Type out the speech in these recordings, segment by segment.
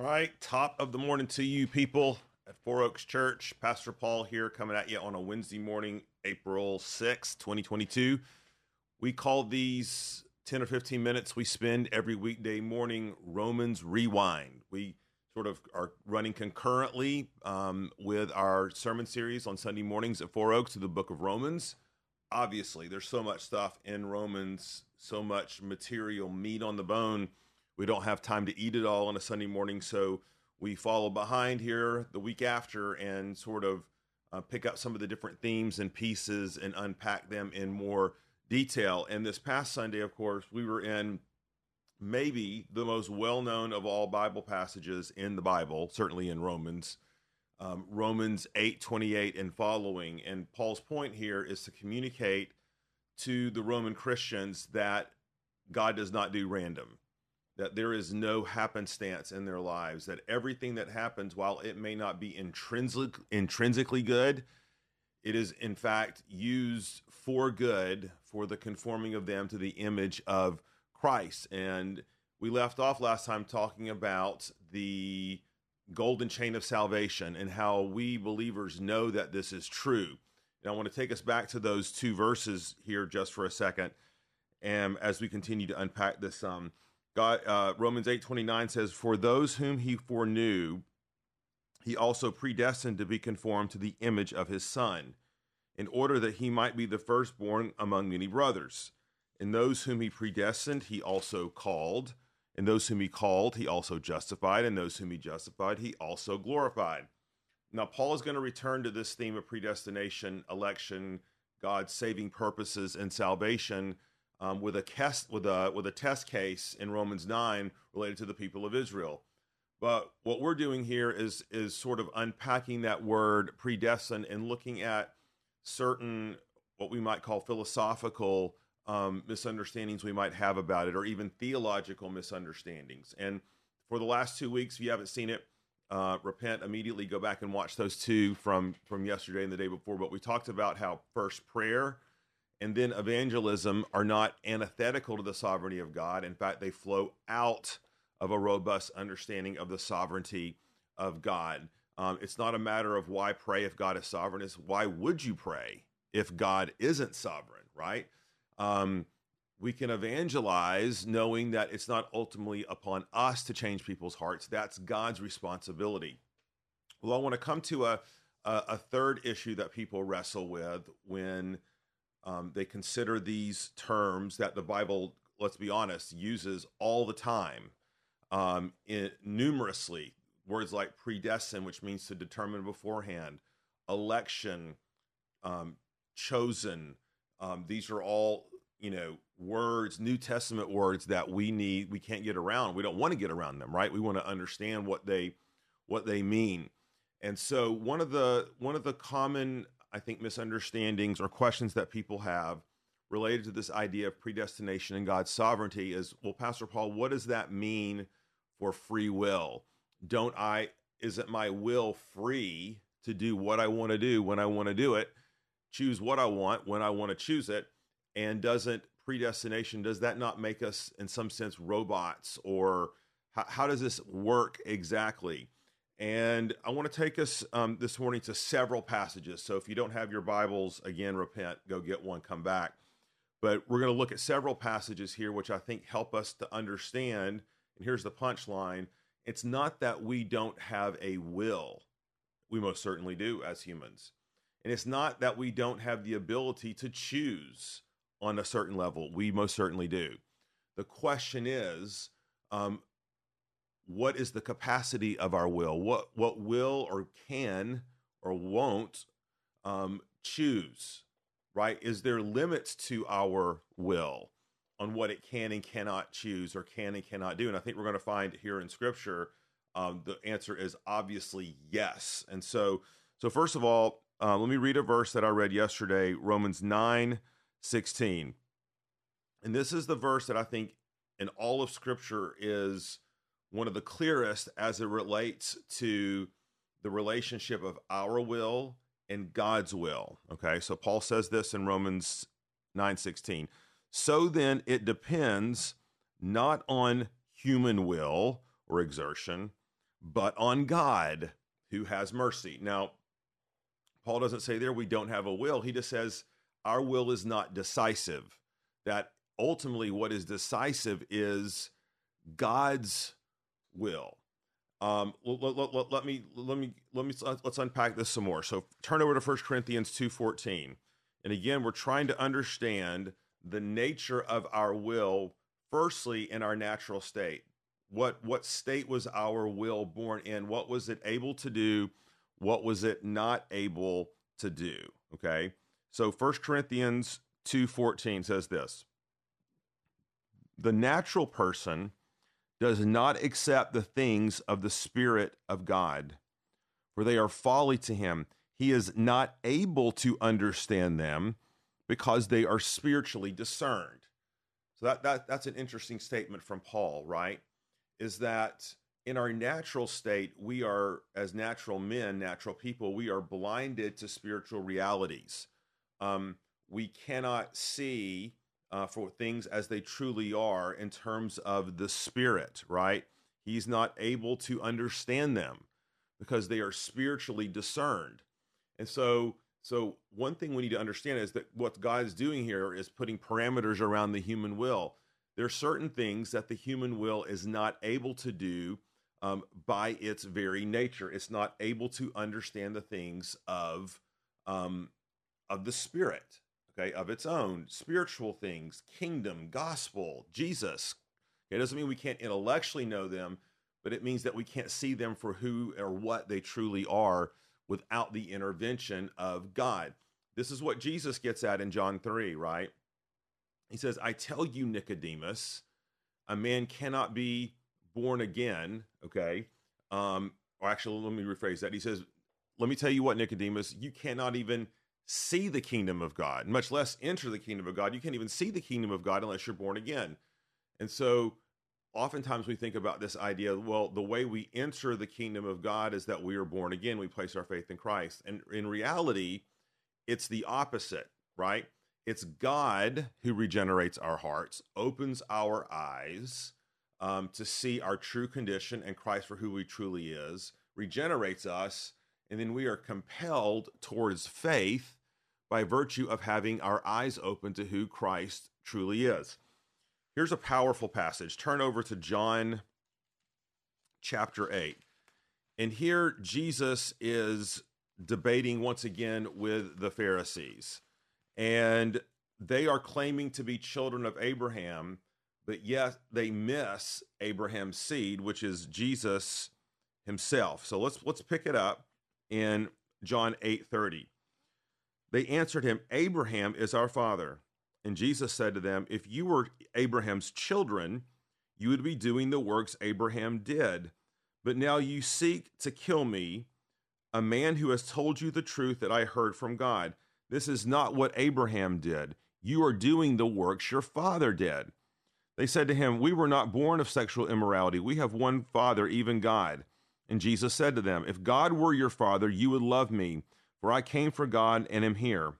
All right, top of the morning to you people at Four Oaks Church. Pastor Paul here coming at you on a Wednesday morning, April 6th, 2022. We call these 10 or 15 minutes we spend every weekday morning Romans Rewind. We sort of are running concurrently um, with our sermon series on Sunday mornings at Four Oaks to the book of Romans. Obviously, there's so much stuff in Romans, so much material, meat on the bone we don't have time to eat it all on a Sunday morning, so we follow behind here the week after and sort of uh, pick up some of the different themes and pieces and unpack them in more detail. And this past Sunday, of course, we were in maybe the most well known of all Bible passages in the Bible, certainly in Romans. Um, Romans 8 28 and following. And Paul's point here is to communicate to the Roman Christians that God does not do random that there is no happenstance in their lives, that everything that happens, while it may not be intrinsic, intrinsically good, it is in fact used for good for the conforming of them to the image of Christ. And we left off last time talking about the golden chain of salvation and how we believers know that this is true. And I want to take us back to those two verses here just for a second. And as we continue to unpack this, um, God, uh, Romans 8 29 says, For those whom he foreknew, he also predestined to be conformed to the image of his Son, in order that he might be the firstborn among many brothers. And those whom he predestined, he also called. And those whom he called, he also justified. And those whom he justified, he also glorified. Now, Paul is going to return to this theme of predestination, election, God's saving purposes, and salvation um, with a test with a with a test case in Romans nine related to the people of Israel. But what we're doing here is is sort of unpacking that word predestined and looking at certain what we might call philosophical um, misunderstandings we might have about it, or even theological misunderstandings. And for the last two weeks, if you haven't seen it, uh, repent immediately. Go back and watch those two from from yesterday and the day before. But we talked about how first prayer and then evangelism are not antithetical to the sovereignty of God. In fact, they flow out of a robust understanding of the sovereignty of God. Um, it's not a matter of why pray if God is sovereign. It's why would you pray if God isn't sovereign, right? Um, we can evangelize knowing that it's not ultimately upon us to change people's hearts. That's God's responsibility. Well, I want to come to a, a, a third issue that people wrestle with when um, they consider these terms that the Bible, let's be honest, uses all the time, um, in, numerously. Words like predestined, which means to determine beforehand, election, um, chosen. Um, these are all, you know, words, New Testament words that we need. We can't get around. We don't want to get around them, right? We want to understand what they what they mean. And so one of the one of the common I think, misunderstandings or questions that people have related to this idea of predestination and God's sovereignty is well, Pastor Paul, what does that mean for free will? Don't I, is it my will free to do what I want to do when I want to do it, choose what I want when I want to choose it? And doesn't predestination, does that not make us, in some sense, robots? Or how, how does this work exactly? And I want to take us um, this morning to several passages. So if you don't have your Bibles, again, repent, go get one, come back. But we're going to look at several passages here, which I think help us to understand. And here's the punchline it's not that we don't have a will, we most certainly do as humans. And it's not that we don't have the ability to choose on a certain level, we most certainly do. The question is, um, what is the capacity of our will? What what will or can or won't um, choose? Right? Is there limits to our will on what it can and cannot choose or can and cannot do? And I think we're going to find here in Scripture um, the answer is obviously yes. And so, so first of all, uh, let me read a verse that I read yesterday, Romans nine sixteen, and this is the verse that I think in all of Scripture is one of the clearest as it relates to the relationship of our will and God's will. Okay, so Paul says this in Romans 9:16. So then it depends not on human will or exertion, but on God who has mercy. Now, Paul doesn't say there we don't have a will. He just says our will is not decisive. That ultimately what is decisive is God's will. Um, let, let, let, let, me let me let me let's unpack this some more. So turn over to 1 Corinthians 2:14. And again, we're trying to understand the nature of our will firstly in our natural state. What what state was our will born in? What was it able to do? What was it not able to do? Okay? So 1 Corinthians 2:14 says this. The natural person does not accept the things of the Spirit of God, for they are folly to him. He is not able to understand them because they are spiritually discerned. So that, that that's an interesting statement from Paul, right? Is that in our natural state, we are, as natural men, natural people, we are blinded to spiritual realities. Um, we cannot see uh, for things as they truly are in terms of the spirit, right? He's not able to understand them because they are spiritually discerned. And so, so one thing we need to understand is that what God is doing here is putting parameters around the human will. There are certain things that the human will is not able to do um, by its very nature. It's not able to understand the things of um, of the spirit okay, of its own, spiritual things, kingdom, gospel, Jesus. It doesn't mean we can't intellectually know them, but it means that we can't see them for who or what they truly are without the intervention of God. This is what Jesus gets at in John 3, right? He says, I tell you, Nicodemus, a man cannot be born again, okay? Um, or actually, let me rephrase that. He says, Let me tell you what, Nicodemus, you cannot even see the kingdom of God, much less enter the kingdom of God. You can't even see the kingdom of God unless you're born again. And so oftentimes we think about this idea well, the way we enter the kingdom of God is that we are born again, we place our faith in Christ. And in reality, it's the opposite, right? It's God who regenerates our hearts, opens our eyes um, to see our true condition and Christ for who he truly is, regenerates us, and then we are compelled towards faith by virtue of having our eyes open to who Christ truly is. Here's a powerful passage. Turn over to John chapter 8. And here Jesus is debating once again with the Pharisees. And they are claiming to be children of Abraham, but yet they miss Abraham's seed, which is Jesus himself. So let's let's pick it up in John 8:30. They answered him, Abraham is our father. And Jesus said to them, If you were Abraham's children, you would be doing the works Abraham did. But now you seek to kill me, a man who has told you the truth that I heard from God. This is not what Abraham did. You are doing the works your father did. They said to him, We were not born of sexual immorality. We have one father, even God. And Jesus said to them, If God were your father, you would love me for I came for God and am here.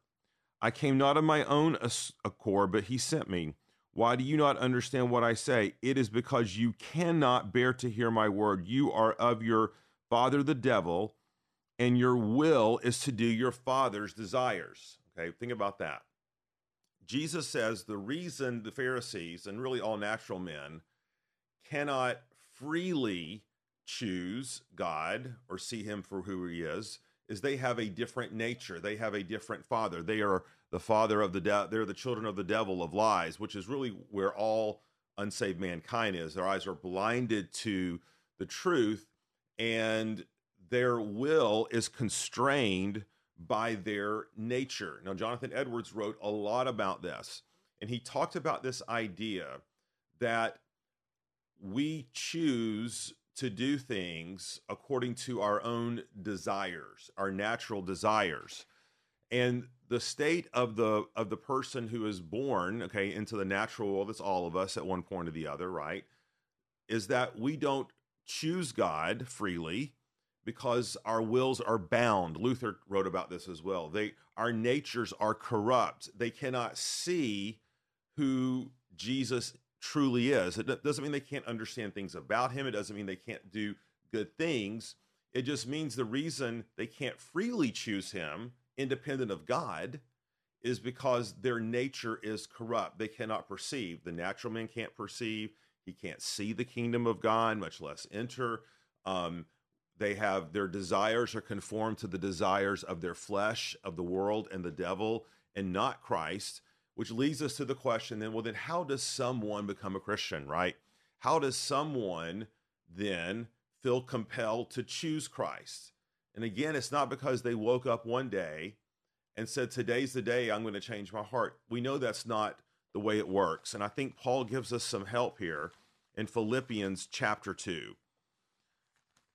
I came not of my own accord, but he sent me. Why do you not understand what I say? It is because you cannot bear to hear my word. You are of your father, the devil, and your will is to do your father's desires. Okay, think about that. Jesus says the reason the Pharisees and really all natural men cannot freely choose God or see him for who he is is they have a different nature. They have a different father. They are the father of the de- they're the children of the devil of lies, which is really where all unsaved mankind is. Their eyes are blinded to the truth and their will is constrained by their nature. Now Jonathan Edwards wrote a lot about this and he talked about this idea that we choose to do things according to our own desires, our natural desires. And the state of the of the person who is born, okay, into the natural world, that's all of us at one point or the other, right? Is that we don't choose God freely because our wills are bound. Luther wrote about this as well. They our natures are corrupt. They cannot see who Jesus truly is. It doesn't mean they can't understand things about him. It doesn't mean they can't do good things. It just means the reason they can't freely choose him, independent of God, is because their nature is corrupt. They cannot perceive. The natural man can't perceive. He can't see the kingdom of God, much less enter. Um, they have their desires are conformed to the desires of their flesh, of the world, and the devil, and not Christ, which leads us to the question then, well, then how does someone become a Christian, right? How does someone then feel compelled to choose Christ? And again, it's not because they woke up one day and said, Today's the day I'm going to change my heart. We know that's not the way it works. And I think Paul gives us some help here in Philippians chapter 2.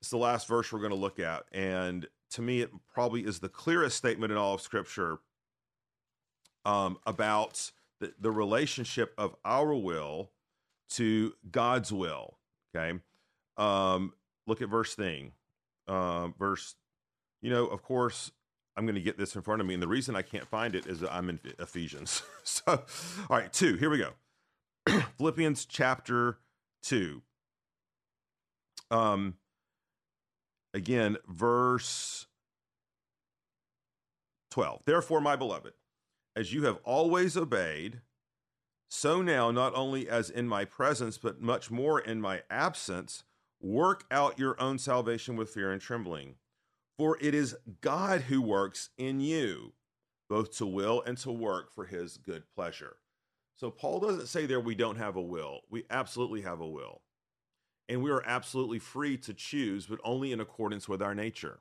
It's the last verse we're going to look at. And to me, it probably is the clearest statement in all of Scripture um, about the, the relationship of our will to God's will. Okay. Um, look at verse thing. Uh, verse, you know, of course, I'm going to get this in front of me. And the reason I can't find it is that I'm in Ephesians. so, all right, two, here we go. Philippians chapter 2. Um, again, verse 12. Therefore, my beloved, as you have always obeyed, so now, not only as in my presence, but much more in my absence, work out your own salvation with fear and trembling. For it is God who works in you, both to will and to work for his good pleasure. So Paul doesn't say there we don't have a will. We absolutely have a will. And we are absolutely free to choose, but only in accordance with our nature.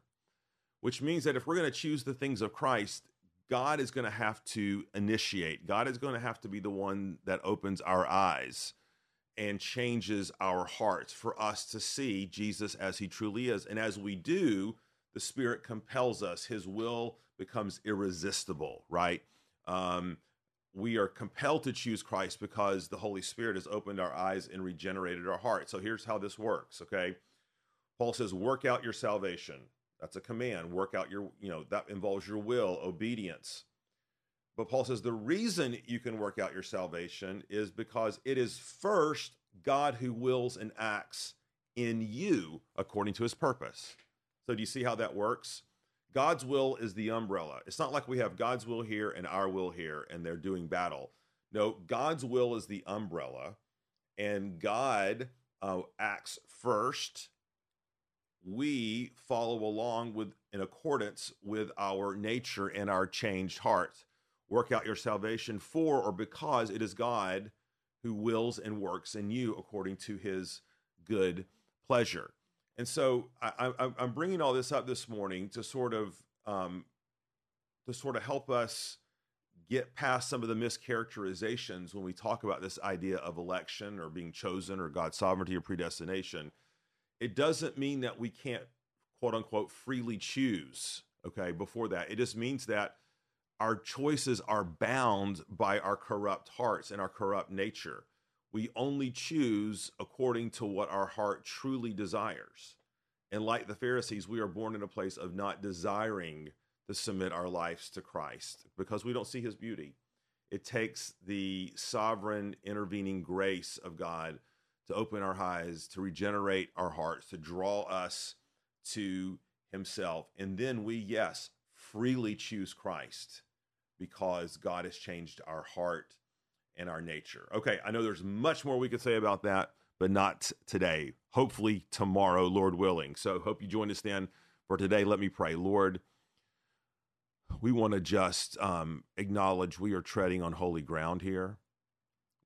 Which means that if we're going to choose the things of Christ, God is going to have to initiate. God is going to have to be the one that opens our eyes and changes our hearts for us to see Jesus as he truly is. And as we do, the Spirit compels us. His will becomes irresistible, right? Um, we are compelled to choose Christ because the Holy Spirit has opened our eyes and regenerated our heart. So here's how this works, okay? Paul says, work out your salvation. That's a command. Work out your, you know, that involves your will, obedience. But Paul says the reason you can work out your salvation is because it is first God who wills and acts in you according to his purpose. So do you see how that works? God's will is the umbrella. It's not like we have God's will here and our will here and they're doing battle. No, God's will is the umbrella and God uh, acts first. We follow along with in accordance with our nature and our changed hearts. Work out your salvation for or because it is God who wills and works in you according to his good pleasure. And so I, am bringing all this up this morning to sort of um, to sort of help us get past some of the mischaracterizations when we talk about this idea of election or being chosen or God's sovereignty or predestination. It doesn't mean that we can't quote unquote freely choose. Okay, before that, it just means that our choices are bound by our corrupt hearts and our corrupt nature we only choose according to what our heart truly desires. And like the Pharisees, we are born in a place of not desiring to submit our lives to Christ because we don't see his beauty. It takes the sovereign intervening grace of God to open our eyes, to regenerate our hearts, to draw us to himself. And then we, yes, freely choose Christ because God has changed our heart and our nature. Okay, I know there's much more we could say about that, but not today. Hopefully tomorrow, Lord willing. So hope you join us then for today. Let me pray. Lord, we want to just um, acknowledge we are treading on holy ground here.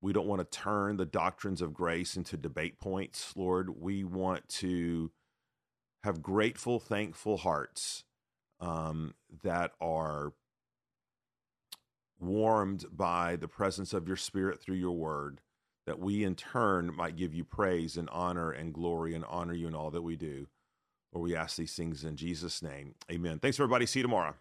We don't want to turn the doctrines of grace into debate points, Lord. We want to have grateful, thankful hearts um, that are warmed by the presence of your Spirit through your word, that we in turn might give you praise and honor and glory and honor you in all that we do. Lord, we ask these things in Jesus' name. Amen. Thanks, everybody. See you tomorrow.